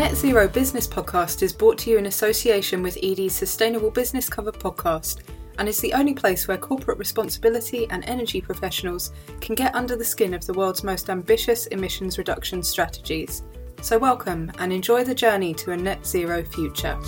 Net Zero Business Podcast is brought to you in association with Edie's Sustainable Business Covered podcast and is the only place where corporate responsibility and energy professionals can get under the skin of the world's most ambitious emissions reduction strategies. So, welcome and enjoy the journey to a net zero future.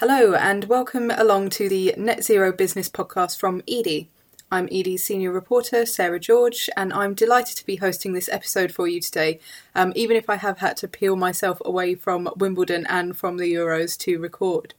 Hello, and welcome along to the Net Zero Business Podcast from Edie. I'm Edie's senior reporter, Sarah George, and I'm delighted to be hosting this episode for you today, um, even if I have had to peel myself away from Wimbledon and from the Euros to record.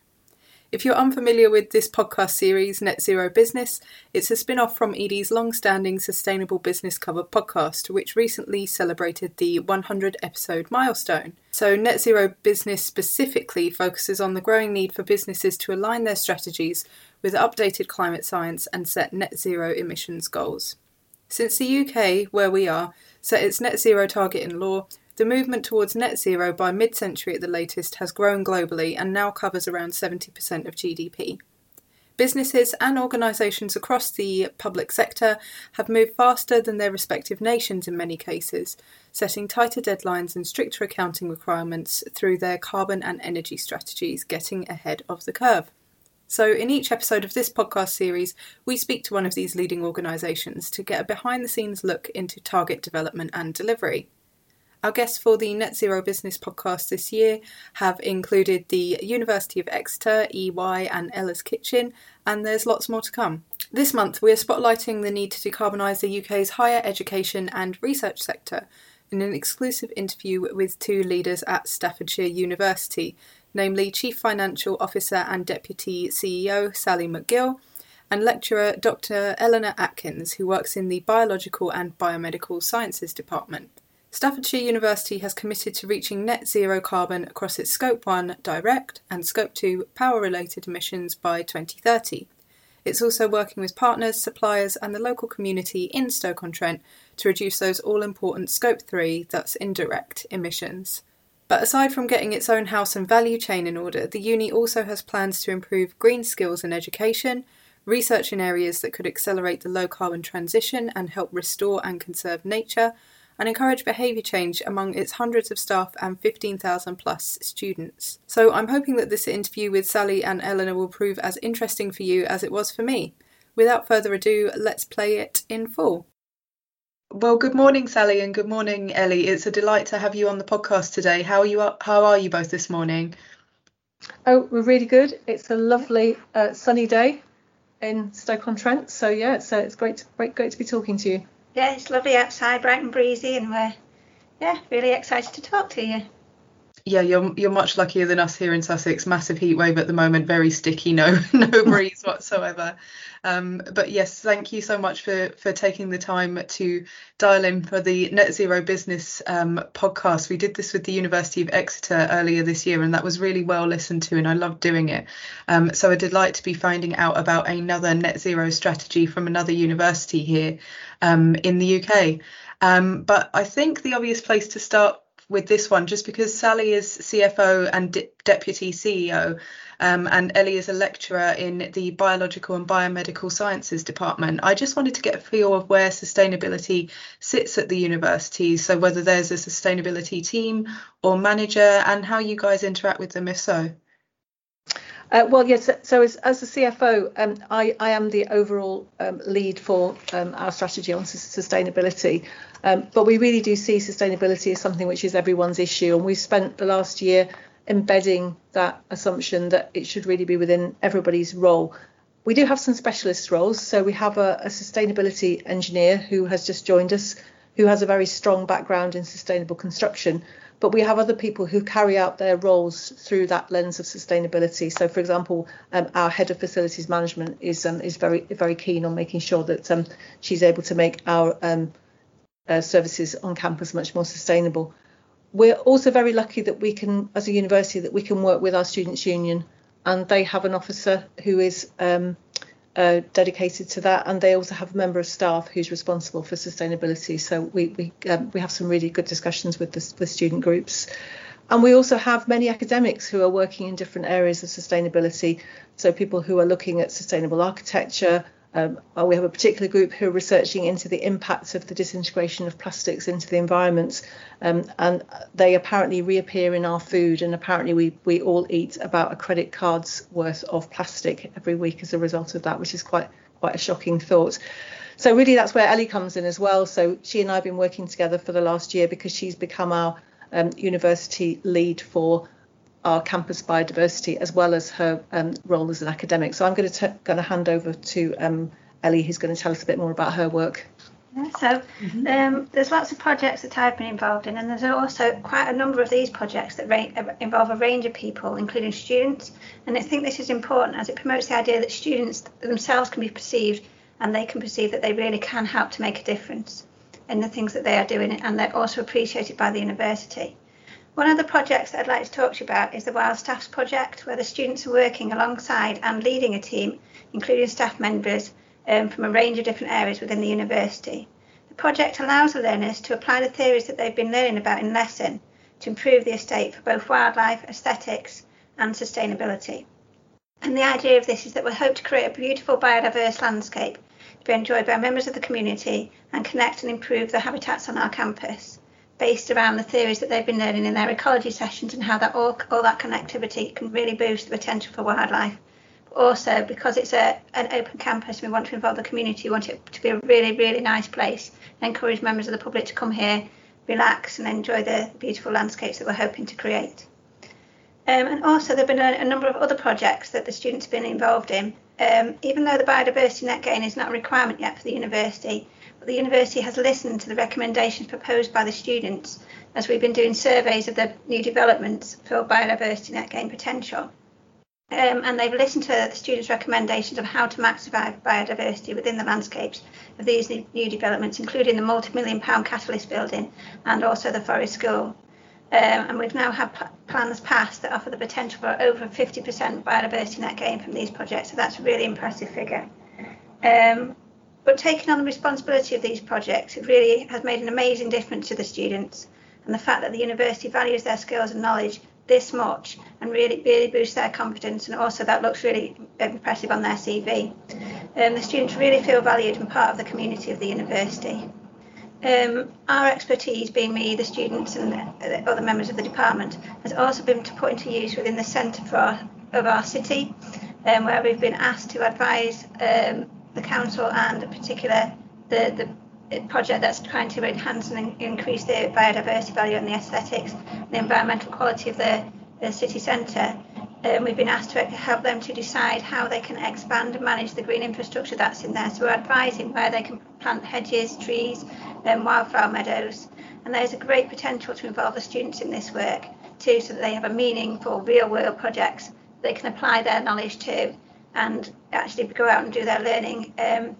If you're unfamiliar with this podcast series, Net Zero Business, it's a spin off from Edie's long standing Sustainable Business Covered podcast, which recently celebrated the 100 episode milestone. So, Net Zero Business specifically focuses on the growing need for businesses to align their strategies with updated climate science and set net zero emissions goals. Since the UK, where we are, set its net zero target in law, the movement towards net zero by mid century at the latest has grown globally and now covers around 70% of GDP. Businesses and organisations across the public sector have moved faster than their respective nations in many cases, setting tighter deadlines and stricter accounting requirements through their carbon and energy strategies, getting ahead of the curve. So, in each episode of this podcast series, we speak to one of these leading organisations to get a behind the scenes look into target development and delivery. Our guests for the Net Zero Business podcast this year have included the University of Exeter, EY, and Ella's Kitchen, and there's lots more to come. This month, we are spotlighting the need to decarbonise the UK's higher education and research sector in an exclusive interview with two leaders at Staffordshire University, namely Chief Financial Officer and Deputy CEO Sally McGill and lecturer Dr. Eleanor Atkins, who works in the Biological and Biomedical Sciences Department. Staffordshire University has committed to reaching net zero carbon across its Scope 1 direct and Scope 2 power related emissions by 2030. It's also working with partners, suppliers, and the local community in Stoke-on-Trent to reduce those all important Scope 3, that's indirect, emissions. But aside from getting its own house and value chain in order, the uni also has plans to improve green skills in education, research in areas that could accelerate the low carbon transition and help restore and conserve nature, and encourage behaviour change among its hundreds of staff and 15,000 plus students. So I'm hoping that this interview with Sally and Eleanor will prove as interesting for you as it was for me. Without further ado, let's play it in full. Well, good morning, Sally, and good morning, Ellie. It's a delight to have you on the podcast today. How are you? How are you both this morning? Oh, we're really good. It's a lovely uh, sunny day in Stoke-on-Trent, so yeah, it's uh, it's great, to, great, great to be talking to you. Yeah, it's lovely outside, bright and breezy, and we're yeah really excited to talk to you. Yeah, you're you're much luckier than us here in Sussex. Massive heat wave at the moment, very sticky, no no breeze whatsoever. Um, but yes, thank you so much for for taking the time to dial in for the Net Zero Business um, podcast. We did this with the University of Exeter earlier this year, and that was really well listened to, and I loved doing it. Um, so a delight to be finding out about another net zero strategy from another university here um, in the UK. Um, but I think the obvious place to start with this one, just because Sally is CFO and de- Deputy CEO, um, and Ellie is a lecturer in the Biological and Biomedical Sciences Department. I just wanted to get a feel of where sustainability sits at the university, so whether there's a sustainability team or manager, and how you guys interact with them, if so. Uh, well, yes. So as, as the CFO, um, I, I, am the overall um, lead for um, our strategy on sustainability. Um, but we really do see sustainability as something which is everyone's issue, and we've spent the last year embedding that assumption that it should really be within everybody's role. We do have some specialist roles. So we have a, a sustainability engineer who has just joined us, who has a very strong background in sustainable construction but we have other people who carry out their roles through that lens of sustainability. So, for example, um, our head of facilities management is um, is very very keen on making sure that um, she's able to make our um, uh, services on campus much more sustainable. We're also very lucky that we can, as a university, that we can work with our students' union, and they have an officer who is um, uh, dedicated to that, and they also have a member of staff who's responsible for sustainability. So we we um, we have some really good discussions with the with student groups. And we also have many academics who are working in different areas of sustainability. So people who are looking at sustainable architecture, um, we have a particular group who are researching into the impacts of the disintegration of plastics into the environment, um, and they apparently reappear in our food. And apparently, we we all eat about a credit card's worth of plastic every week as a result of that, which is quite quite a shocking thought. So really, that's where Ellie comes in as well. So she and I have been working together for the last year because she's become our um, university lead for our campus biodiversity as well as her um, role as an academic. So I'm going to, going to hand over to um, Ellie, who's going to tell us a bit more about her work. Yeah, so mm-hmm. um, there's lots of projects that I've been involved in, and there's also quite a number of these projects that ra- involve a range of people, including students. And I think this is important as it promotes the idea that students themselves can be perceived and they can perceive that they really can help to make a difference in the things that they are doing, and they're also appreciated by the university. One of the projects that I'd like to talk to you about is the Wild Staffs Project, where the students are working alongside and leading a team, including staff members um, from a range of different areas within the university. The project allows the learners to apply the theories that they've been learning about in lesson to improve the estate for both wildlife, aesthetics, and sustainability. And the idea of this is that we hope to create a beautiful biodiverse landscape to be enjoyed by members of the community and connect and improve the habitats on our campus based around the theories that they've been learning in their ecology sessions and how that all, all that connectivity can really boost the potential for wildlife. Also because it's a, an open campus, we want to involve the community, we want it to be a really, really nice place and encourage members of the public to come here, relax and enjoy the beautiful landscapes that we're hoping to create. Um, and also there have been a, a, number of other projects that the students have been involved in. Um, even though the biodiversity net gain is not a requirement yet for the university, the university has listened to the recommendations proposed by the students as we've been doing surveys of the new developments for biodiversity net gain potential. Um, and they've listened to the students' recommendations of how to maximise biodiversity within the landscapes of these new developments, including the multi-million pound catalyst building and also the forest school. Um, and we've now had plans passed that offer the potential for over 50% biodiversity net gain from these projects, so that's a really impressive figure. Um, but taking on the responsibility of these projects, it really has made an amazing difference to the students. And the fact that the university values their skills and knowledge this much and really really boosts their confidence and also that looks really impressive on their CV. Um, the students really feel valued and part of the community of the university. Um, our expertise, being me, the students and the other members of the department, has also been put into use within the centre for our, of our city, um, where we've been asked to advise um, the council and in particular the, the project that's trying to enhance and increase the biodiversity value and the aesthetics and the environmental quality of the, the city centre. Um, we've been asked to help them to decide how they can expand and manage the green infrastructure that's in there. So we're advising where they can plant hedges, trees, and um, wildflower meadows. And there's a great potential to involve the students in this work too, so that they have a meaningful, real-world projects they can apply their knowledge to and actually go out and do their learning um,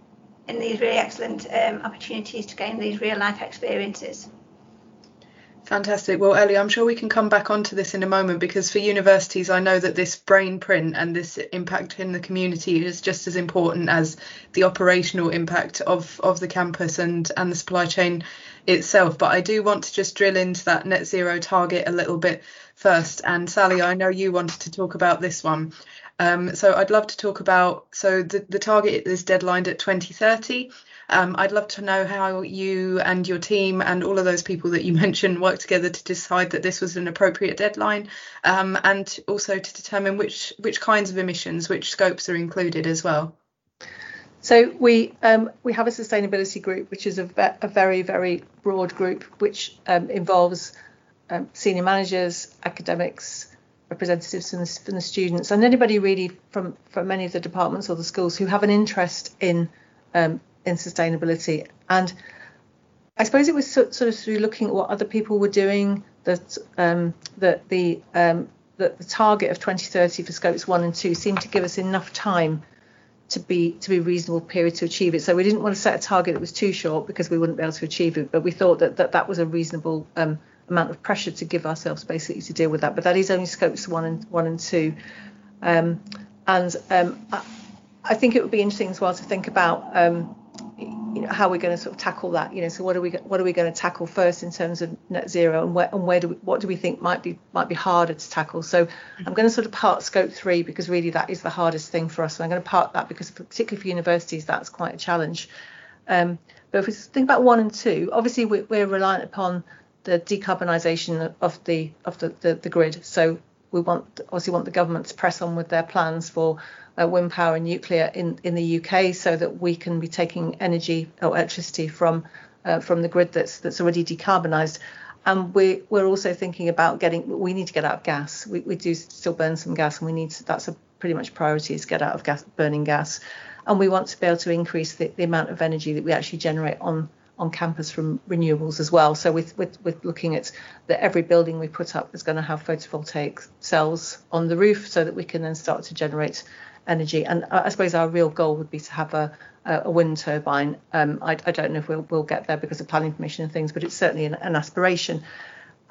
in these really excellent um, opportunities to gain these real life experiences. Fantastic. Well, Ellie, I'm sure we can come back onto this in a moment because for universities, I know that this brain print and this impact in the community is just as important as the operational impact of, of the campus and, and the supply chain itself. But I do want to just drill into that net zero target a little bit first. And Sally, I know you wanted to talk about this one. Um, so I'd love to talk about, so the, the target is deadlined at 2030. Um, I'd love to know how you and your team and all of those people that you mentioned work together to decide that this was an appropriate deadline, um, and also to determine which which kinds of emissions, which scopes are included as well. So we um, we have a sustainability group, which is a, ve- a very very broad group, which um, involves um, senior managers, academics, representatives from the, from the, students and anybody really from from many of the departments or the schools who have an interest in um, in sustainability and I suppose it was sort, of through looking at what other people were doing that um, that the um, that the target of 2030 for scopes one and two seemed to give us enough time to be to be reasonable period to achieve it. So we didn't want to set a target that was too short because we wouldn't be able to achieve it. But we thought that that, that was a reasonable um, amount of pressure to give ourselves basically to deal with that. But that is only scopes one and one and two. Um, and um, I, I, think it would be interesting as well to think about um, you know, how we're going to sort of tackle that. You know, so what are we what are we going to tackle first in terms of net zero, and where and where do we, what do we think might be might be harder to tackle? So I'm going to sort of part scope three because really that is the hardest thing for us. And I'm going to part that because particularly for universities that's quite a challenge. Um, but if we think about one and two, obviously we're, we're reliant upon the decarbonisation of the of the, the, the grid. So we want obviously want the government to press on with their plans for uh, wind power and nuclear in, in the UK so that we can be taking energy or electricity from uh, from the grid that's that's already decarbonised. And we we're also thinking about getting we need to get out of gas. We, we do still burn some gas and we need to, that's a pretty much priority is get out of gas burning gas. And we want to be able to increase the, the amount of energy that we actually generate on on campus from renewables as well. So with, with, with looking at that every building we put up is going to have photovoltaic cells on the roof so that we can then start to generate energy. And I suppose our real goal would be to have a, a wind turbine. Um, I, I, don't know if we'll, we'll get there because of planning permission and things, but it's certainly an, an aspiration.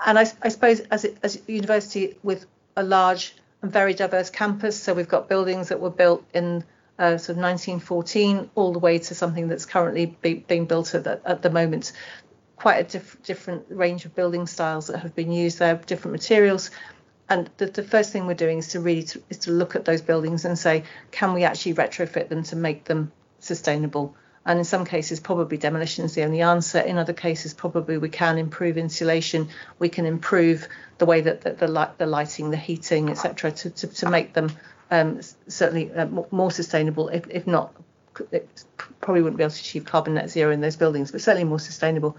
And I, I suppose as, it, as a university with a large and very diverse campus, so we've got buildings that were built in uh, sort of 1914 all the way to something that's currently be, being built at the, at the moment. Quite a diff- different range of building styles that have been used there, different materials. And the, the first thing we're doing is to really to, is to look at those buildings and say, can we actually retrofit them to make them sustainable? And in some cases, probably demolition is the only answer. In other cases, probably we can improve insulation. We can improve the way that the, light, the lighting, the heating, etc., to, to, to make them um, certainly uh, more sustainable, if, if not, probably wouldn't be able to achieve carbon net zero in those buildings, but certainly more sustainable.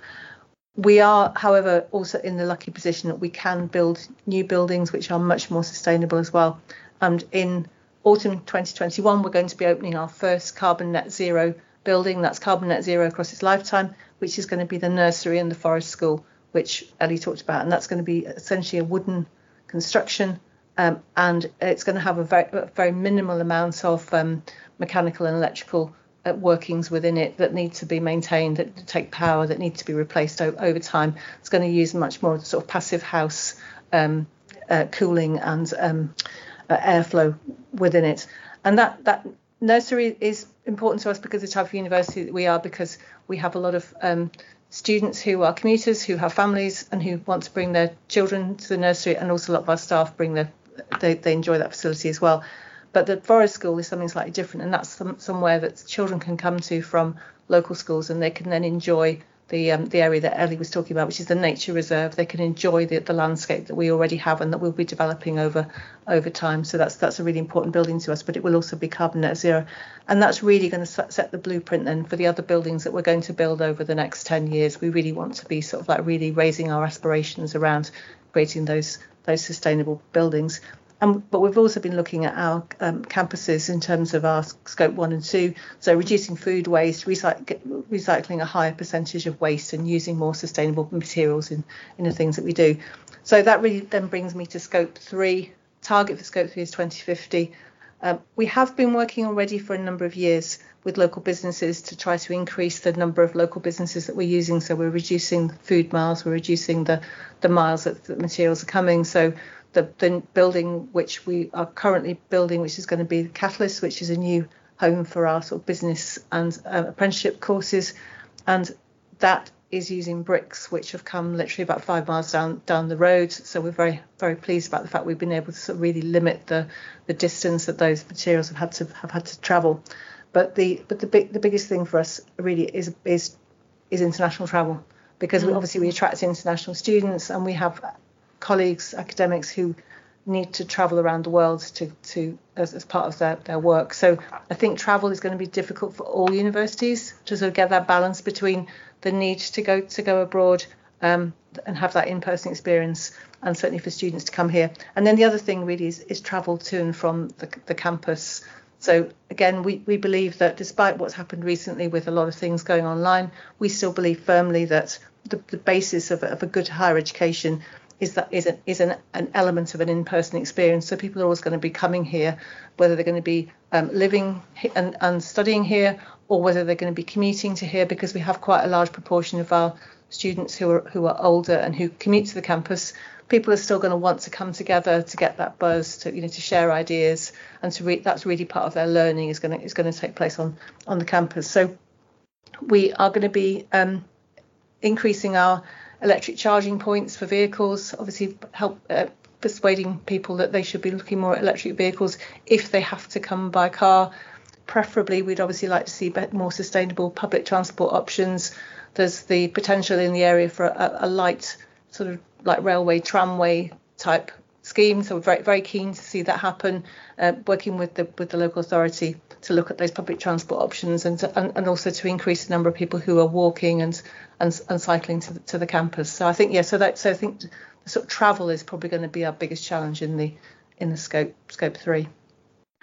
We are, however, also in the lucky position that we can build new buildings which are much more sustainable as well. And in autumn 2021, we're going to be opening our first carbon net zero building. That's carbon net zero across its lifetime, which is going to be the nursery and the forest school, which Ellie talked about. And that's going to be essentially a wooden construction um, and it's going to have a very, very minimal amount of um, mechanical and electrical uh, workings within it that need to be maintained, that take power, that need to be replaced o- over time. It's going to use much more sort of passive house um, uh, cooling and um, uh, airflow within it. And that that nursery is important to us because the type of university that we are, because we have a lot of um, students who are commuters, who have families, and who want to bring their children to the nursery, and also a lot of our staff bring their they, they enjoy that facility as well. But the forest school is something slightly different, and that's some, somewhere that children can come to from local schools, and they can then enjoy the um, the area that Ellie was talking about, which is the nature reserve. They can enjoy the, the landscape that we already have and that we'll be developing over over time. So that's that's a really important building to us. But it will also be carbon net zero, and that's really going to set the blueprint then for the other buildings that we're going to build over the next 10 years. We really want to be sort of like really raising our aspirations around creating those those sustainable buildings. Um, but we've also been looking at our um, campuses in terms of our scope one and two. So reducing food waste, recyc- recycling a higher percentage of waste, and using more sustainable materials in, in the things that we do. So that really then brings me to scope three. Target for scope three is 2050. Um, we have been working already for a number of years with local businesses to try to increase the number of local businesses that we're using. So we're reducing food miles, we're reducing the, the miles that the materials are coming. So the, the building which we are currently building, which is going to be the Catalyst, which is a new home for our sort of business and uh, apprenticeship courses, and that is using bricks which have come literally about five miles down down the road. So we're very very pleased about the fact we've been able to sort of really limit the the distance that those materials have had to have had to travel. But the but the big the biggest thing for us really is is is international travel because mm. we, obviously we attract international students and we have colleagues, academics who need to travel around the world to, to as, as part of their, their work. So I think travel is going to be difficult for all universities to sort of get that balance between the need to go to go abroad um, and have that in-person experience, and certainly for students to come here. And then the other thing really is, is travel to and from the, the campus. So again, we, we believe that despite what's happened recently with a lot of things going online, we still believe firmly that the, the basis of, of a good higher education is that is, an, is an, an element of an in-person experience. So people are always going to be coming here, whether they're going to be um, living and, and studying here, or whether they're going to be commuting to here, because we have quite a large proportion of our students who are who are older and who commute to the campus. People are still going to want to come together to get that buzz, to you know, to share ideas, and to re- that's really part of their learning is going to is going to take place on on the campus. So we are going to be um, increasing our electric charging points for vehicles, obviously help uh, persuading people that they should be looking more at electric vehicles if they have to come by car. Preferably, we'd obviously like to see more sustainable public transport options. There's the potential in the area for a, a light sort of like railway tramway type scheme. So we're very very keen to see that happen. Uh, working with the with the local authority to look at those public transport options and, to, and, and also to increase the number of people who are walking and and, and cycling to the, to the campus. So I think yeah, so that so I think sort of travel is probably going to be our biggest challenge in the in the scope scope three.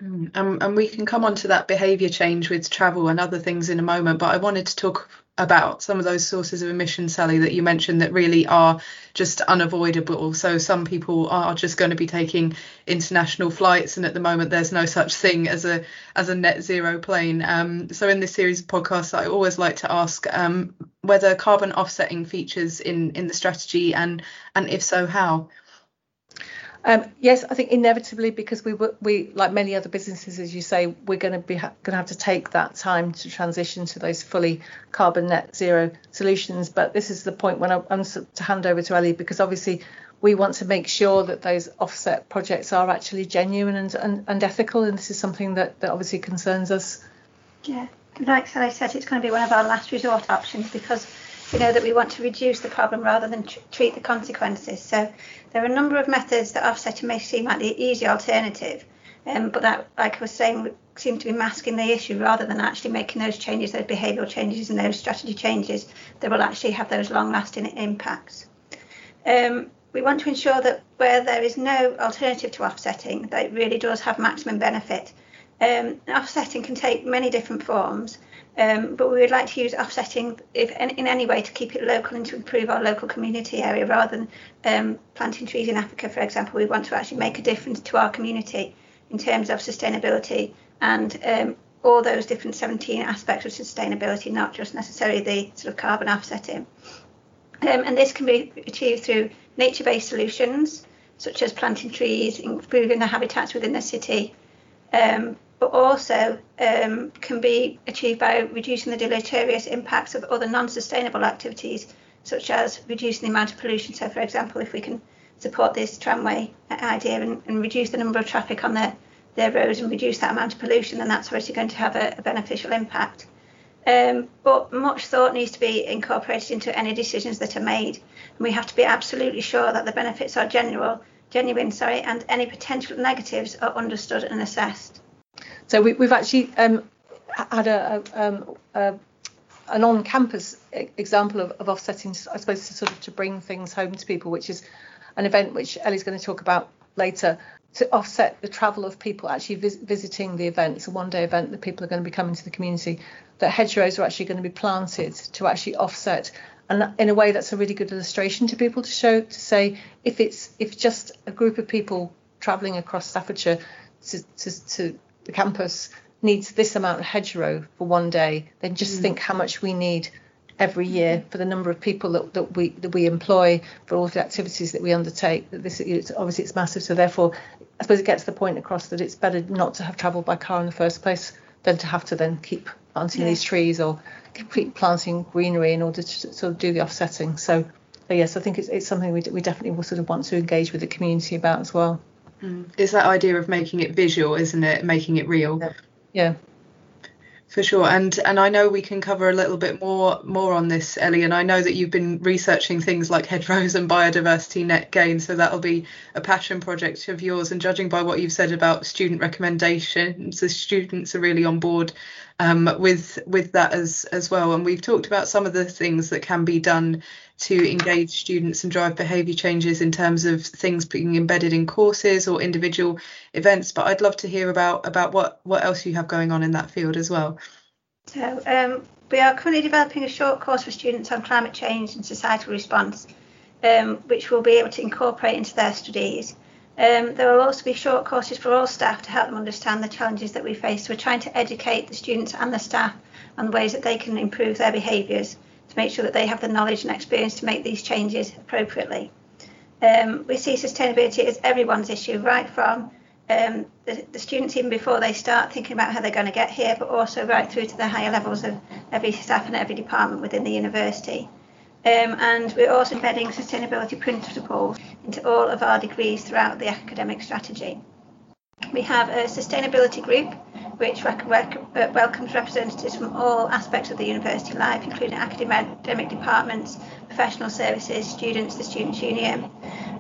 Mm, um, and we can come on to that behaviour change with travel and other things in a moment, but I wanted to talk about some of those sources of emission, Sally, that you mentioned that really are just unavoidable. So some people are just going to be taking international flights, and at the moment there's no such thing as a as a net zero plane. Um, so in this series of podcasts, I always like to ask um, whether carbon offsetting features in in the strategy, and and if so, how. Um, yes, I think inevitably because we we like many other businesses, as you say, we're going to be ha- going to have to take that time to transition to those fully carbon net zero solutions. But this is the point when I, am to hand over to Ellie because obviously we want to make sure that those offset projects are actually genuine and and, and ethical, and this is something that that obviously concerns us. Yeah, like Sally said, it's going to be one of our last resort options because we know that we want to reduce the problem rather than tr- treat the consequences. So there are a number of methods that offsetting may seem like the easy alternative, um, but that, like I was saying, seem to be masking the issue rather than actually making those changes, those behavioural changes and those strategy changes that will actually have those long-lasting impacts. Um, we want to ensure that where there is no alternative to offsetting, that it really does have maximum benefit. Um, offsetting can take many different forms, um, but we would like to use offsetting if, in any way to keep it local and to improve our local community area rather than um, planting trees in Africa, for example. We want to actually make a difference to our community in terms of sustainability and um, all those different 17 aspects of sustainability, not just necessarily the sort of carbon offsetting. Um, and this can be achieved through nature-based solutions, such as planting trees, improving the habitats within the city, um, but also um, can be achieved by reducing the deleterious impacts of other non-sustainable activities, such as reducing the amount of pollution. So, for example, if we can support this tramway idea and, and reduce the number of traffic on their, their roads and reduce that amount of pollution, then that's obviously going to have a, a beneficial impact. Um, but much thought needs to be incorporated into any decisions that are made, and we have to be absolutely sure that the benefits are genuine, genuine, sorry, and any potential negatives are understood and assessed. So we, have actually um, had a, a, um, a, an on-campus example of, of, offsetting, I suppose, to sort of to bring things home to people, which is an event which Ellie's going to talk about later to offset the travel of people actually vis- visiting the event. It's a one-day event that people are going to be coming to the community. That hedgerows are actually going to be planted to actually offset and in a way that's a really good illustration to people to show to say if it's if just a group of people travelling across Staffordshire to, to, to the campus needs this amount of hedgerow for one day, then just mm. think how much we need every year for the number of people that, that we that we employ for all the activities that we undertake. That this it's, obviously it's massive. So therefore, I suppose it gets the point across that it's better not to have travelled by car in the first place than to have to then keep planting yeah. these trees or keep planting greenery in order to sort of do the offsetting. So, so yes, I think it's, it's something we, we definitely will sort of want to engage with the community about as well. Mm. It's that idea of making it visual, isn't it? Making it real. Yeah. yeah. For sure, and and I know we can cover a little bit more more on this, Ellie. And I know that you've been researching things like hedgerows and biodiversity net gain, so that'll be a passion project of yours. And judging by what you've said about student recommendations, the students are really on board um, with with that as as well. And we've talked about some of the things that can be done to engage students and drive behaviour changes in terms of things being embedded in courses or individual events. But I'd love to hear about about what what else you have going on in that field as well. So um, we are currently developing a short course for students on climate change and societal response. um, which we'll be able to incorporate into their studies. Um, there will also be short courses for all staff to help them understand the challenges that we face. We're trying to educate the students and the staff on the ways that they can improve their behaviours to make sure that they have the knowledge and experience to make these changes appropriately. Um, we see sustainability as everyone's issue, right from um, the, the, students even before they start thinking about how they're going to get here, but also right through to the higher levels of every staff and every department within the university. Um, and we're also embedding sustainability principles into all of our degrees throughout the academic strategy. We have a sustainability group which rec- rec- uh, welcomes representatives from all aspects of the university life, including academic departments, professional services, students, the Students' Union.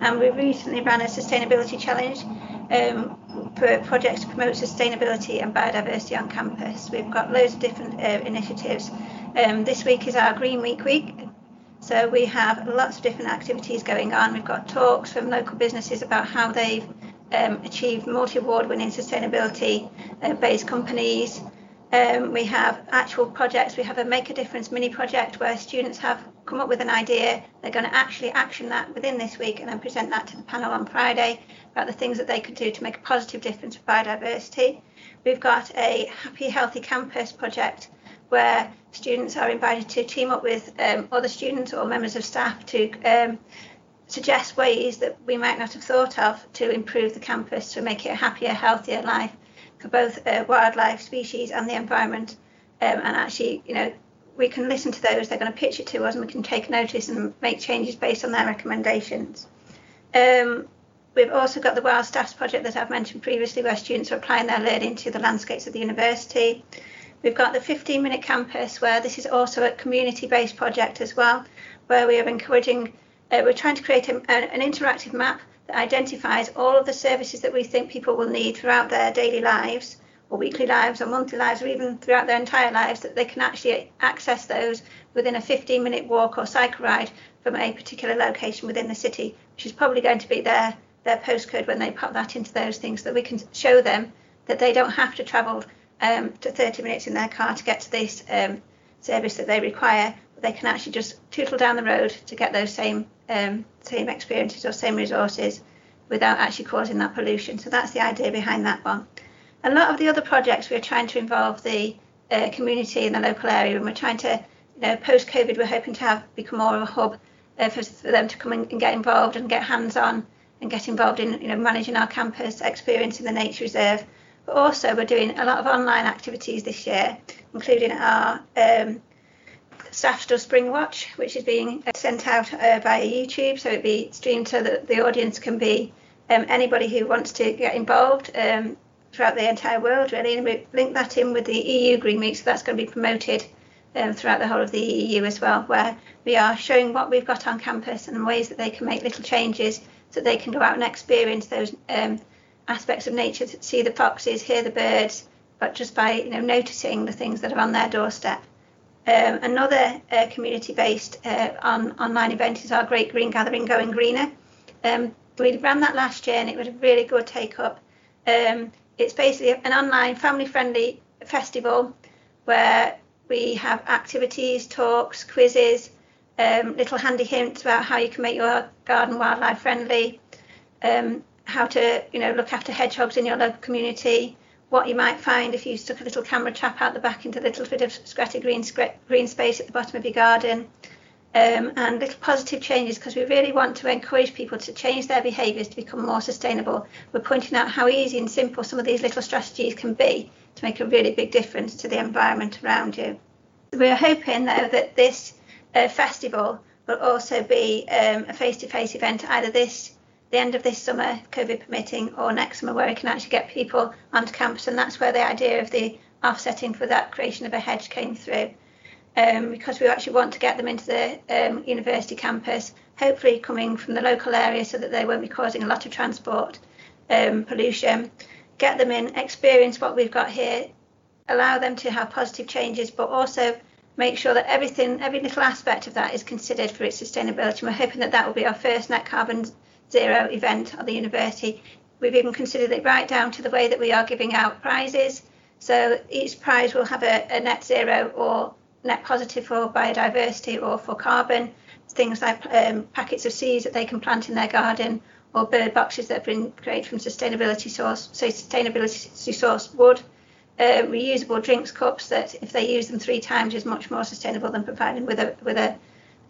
And we recently ran a sustainability challenge um, for projects to promote sustainability and biodiversity on campus. We've got loads of different uh, initiatives. Um, this week is our Green Week week. So we have lots of different activities going on. We've got talks from local businesses about how they've um, achieved multi-award winning sustainability uh, based companies. Um, we have actual projects. We have a Make a Difference mini project where students have come up with an idea. They're going to actually action that within this week and then present that to the panel on Friday about the things that they could do to make a positive difference for biodiversity. We've got a Happy Healthy Campus project where students are invited to team up with um, other students or members of staff to um, suggest ways that we might not have thought of to improve the campus to make it a happier, healthier life for both uh, wildlife, species, and the environment. Um, and actually, you know, we can listen to those. They're going to pitch it to us, and we can take notice and make changes based on their recommendations. Um, we've also got the Wild Staffs project that I've mentioned previously, where students are applying their learning to the landscapes of the university. We've got the 15 minute campus, where this is also a community based project as well, where we are encouraging, uh, we're trying to create a, an interactive map that identifies all of the services that we think people will need throughout their daily lives or weekly lives or monthly lives or even throughout their entire lives that they can actually access those within a 15 minute walk or cycle ride from a particular location within the city which is probably going to be their their postcode when they pop that into those things that we can show them that they don't have to travel um, to 30 minutes in their car to get to this um, service that they require. They can actually just tootle down the road to get those same um, same experiences or same resources without actually causing that pollution. So that's the idea behind that one. A lot of the other projects we're trying to involve the uh, community in the local area, and we're trying to, you know, post COVID, we're hoping to have become more of a hub uh, for, for, them to come and, and get involved and get hands on and get involved in, you know, managing our campus, experiencing the nature reserve. But also, we're doing a lot of online activities this year, including our um, Staff Does Spring Watch, which is being sent out uh, via YouTube, so it'll be streamed so that the audience can be um, anybody who wants to get involved um, throughout the entire world, really. And we link that in with the EU Green Week, so that's going to be promoted um, throughout the whole of the EU as well, where we are showing what we've got on campus and ways that they can make little changes so they can go out and experience those um, aspects of nature, see the foxes, hear the birds, but just by you know noticing the things that are on their doorstep. Um, another uh, community-based uh, on, online event is our Great Green Gathering Going Greener. Um, we ran that last year and it was a really good take-up. Um, it's basically an online family-friendly festival where we have activities, talks, quizzes, um, little handy hints about how you can make your garden wildlife friendly, um, how to you know look after hedgehogs in your local community, what you might find if you stuck a little camera trap out the back into a little bit of scratty green, green space at the bottom of your garden. Um, and little positive changes because we really want to encourage people to change their behaviours to become more sustainable. We're pointing out how easy and simple some of these little strategies can be to make a really big difference to the environment around you. We're hoping though that this uh, festival will also be um, a face-to-face event either this the end of this summer, COVID permitting, or next summer, where we can actually get people onto campus. And that's where the idea of the offsetting for that creation of a hedge came through. Um, because we actually want to get them into the um, university campus, hopefully coming from the local area so that they won't be causing a lot of transport um, pollution. Get them in, experience what we've got here, allow them to have positive changes, but also make sure that everything, every little aspect of that is considered for its sustainability. And we're hoping that that will be our first net carbon zero event at the university. We've even considered it right down to the way that we are giving out prizes. So each prize will have a, a net zero or net positive for biodiversity or for carbon, things like um, packets of seeds that they can plant in their garden or bird boxes that have been created from sustainability source, so sustainability sourced wood. Uh, reusable drinks cups that, if they use them three times, is much more sustainable than providing with a with a,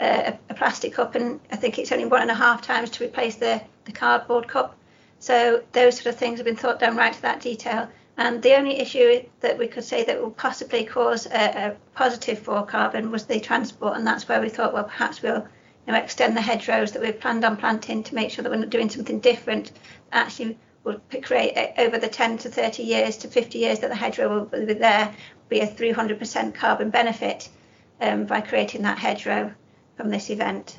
a, a plastic cup. And I think it's only one and a half times to replace the, the cardboard cup. So those sort of things have been thought down right to that detail. And the only issue that we could say that will possibly cause a, a positive for carbon was the transport, and that's where we thought, well, perhaps we'll you know, extend the hedgerows that we've planned on planting to make sure that we're not doing something different. Actually, will create over the 10 to 30 years to 50 years that the hedgerow will be there, be a 300% carbon benefit um, by creating that hedgerow from this event.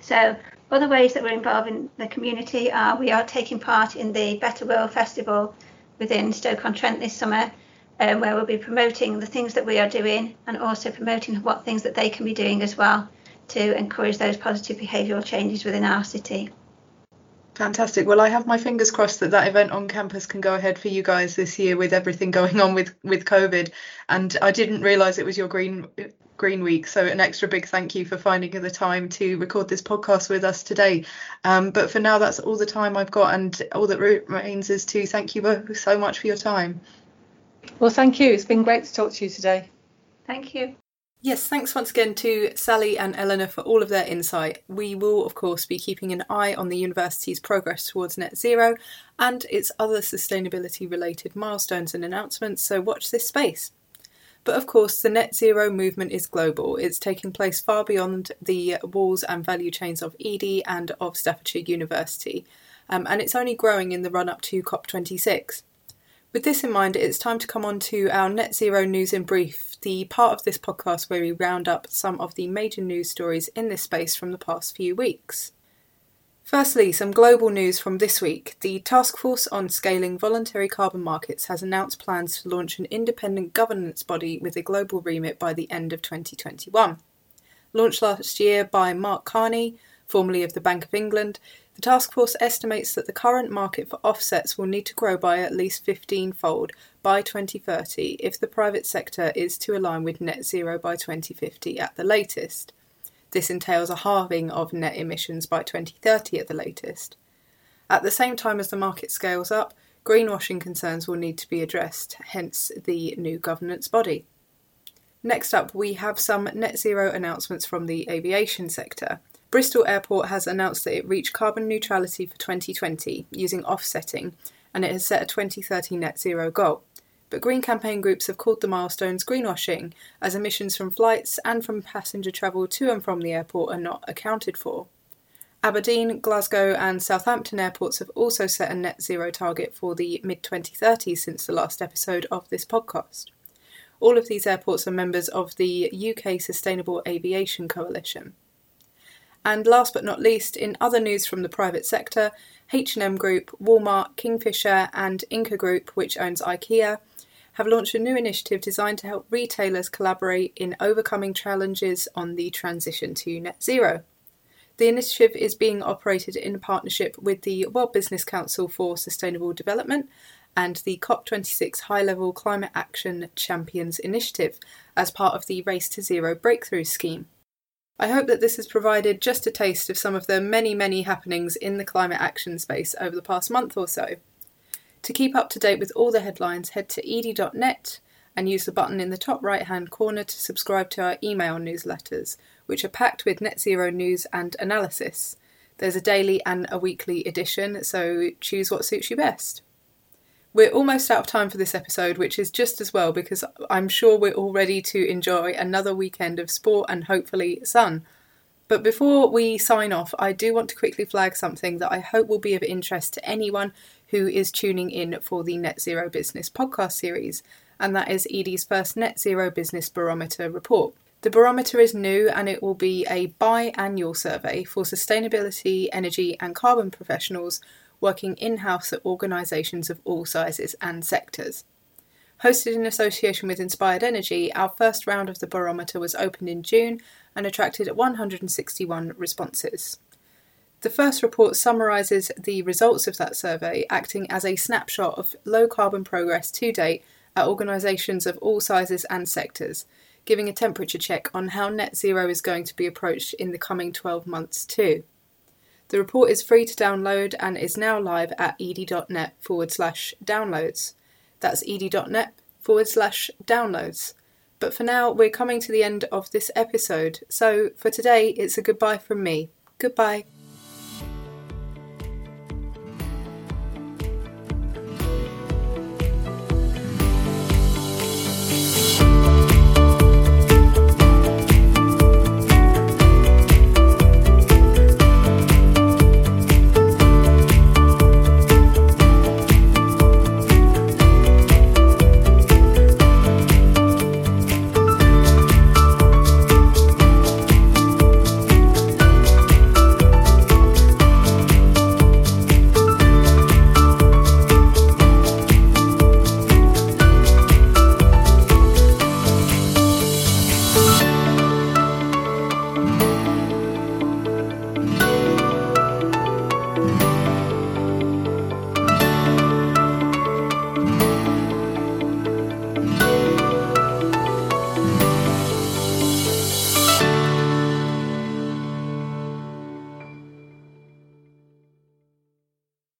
So other ways that we're involving the community are we are taking part in the Better World Festival within Stoke-on-Trent this summer, um, where we'll be promoting the things that we are doing and also promoting what things that they can be doing as well to encourage those positive behavioural changes within our city. Fantastic. Well, I have my fingers crossed that that event on campus can go ahead for you guys this year with everything going on with with COVID. And I didn't realise it was your green Green Week, so an extra big thank you for finding the time to record this podcast with us today. Um, but for now, that's all the time I've got, and all that remains is to thank you both so much for your time. Well, thank you. It's been great to talk to you today. Thank you. Yes, thanks once again to Sally and Eleanor for all of their insight. We will, of course, be keeping an eye on the university's progress towards net zero and its other sustainability related milestones and announcements, so watch this space. But of course, the net zero movement is global. It's taking place far beyond the walls and value chains of Edie and of Staffordshire University, um, and it's only growing in the run up to COP26. With this in mind, it's time to come on to our Net Zero News in Brief, the part of this podcast where we round up some of the major news stories in this space from the past few weeks. Firstly, some global news from this week. The Task Force on Scaling Voluntary Carbon Markets has announced plans to launch an independent governance body with a global remit by the end of 2021. Launched last year by Mark Carney, formerly of the Bank of England, the task force estimates that the current market for offsets will need to grow by at least 15 fold by 2030 if the private sector is to align with net zero by 2050 at the latest. This entails a halving of net emissions by 2030 at the latest. At the same time as the market scales up, greenwashing concerns will need to be addressed, hence the new governance body. Next up, we have some net zero announcements from the aviation sector. Bristol Airport has announced that it reached carbon neutrality for 2020 using offsetting, and it has set a 2030 net zero goal. But green campaign groups have called the milestones greenwashing, as emissions from flights and from passenger travel to and from the airport are not accounted for. Aberdeen, Glasgow, and Southampton airports have also set a net zero target for the mid 2030s since the last episode of this podcast. All of these airports are members of the UK Sustainable Aviation Coalition. And last but not least, in other news from the private sector, H&M Group, Walmart, Kingfisher and Ingka Group, which owns IKEA, have launched a new initiative designed to help retailers collaborate in overcoming challenges on the transition to net zero. The initiative is being operated in partnership with the World Business Council for Sustainable Development and the COP26 High Level Climate Action Champions Initiative as part of the Race to Zero Breakthrough Scheme. I hope that this has provided just a taste of some of the many, many happenings in the climate action space over the past month or so. To keep up to date with all the headlines, head to edie.net and use the button in the top right hand corner to subscribe to our email newsletters, which are packed with net zero news and analysis. There's a daily and a weekly edition, so choose what suits you best. We're almost out of time for this episode, which is just as well because I'm sure we're all ready to enjoy another weekend of sport and hopefully sun. But before we sign off, I do want to quickly flag something that I hope will be of interest to anyone who is tuning in for the Net Zero Business podcast series, and that is Edie's first Net Zero Business Barometer report. The barometer is new and it will be a bi-annual survey for sustainability, energy, and carbon professionals working in house at organisations of all sizes and sectors. Hosted in association with Inspired Energy, our first round of the barometer was opened in June and attracted 161 responses. The first report summarises the results of that survey, acting as a snapshot of low carbon progress to date at organisations of all sizes and sectors, giving a temperature check on how net zero is going to be approached in the coming 12 months, too. The report is free to download and is now live at edie.net forward slash downloads. That's edie.net forward slash downloads. But for now, we're coming to the end of this episode, so for today, it's a goodbye from me. Goodbye.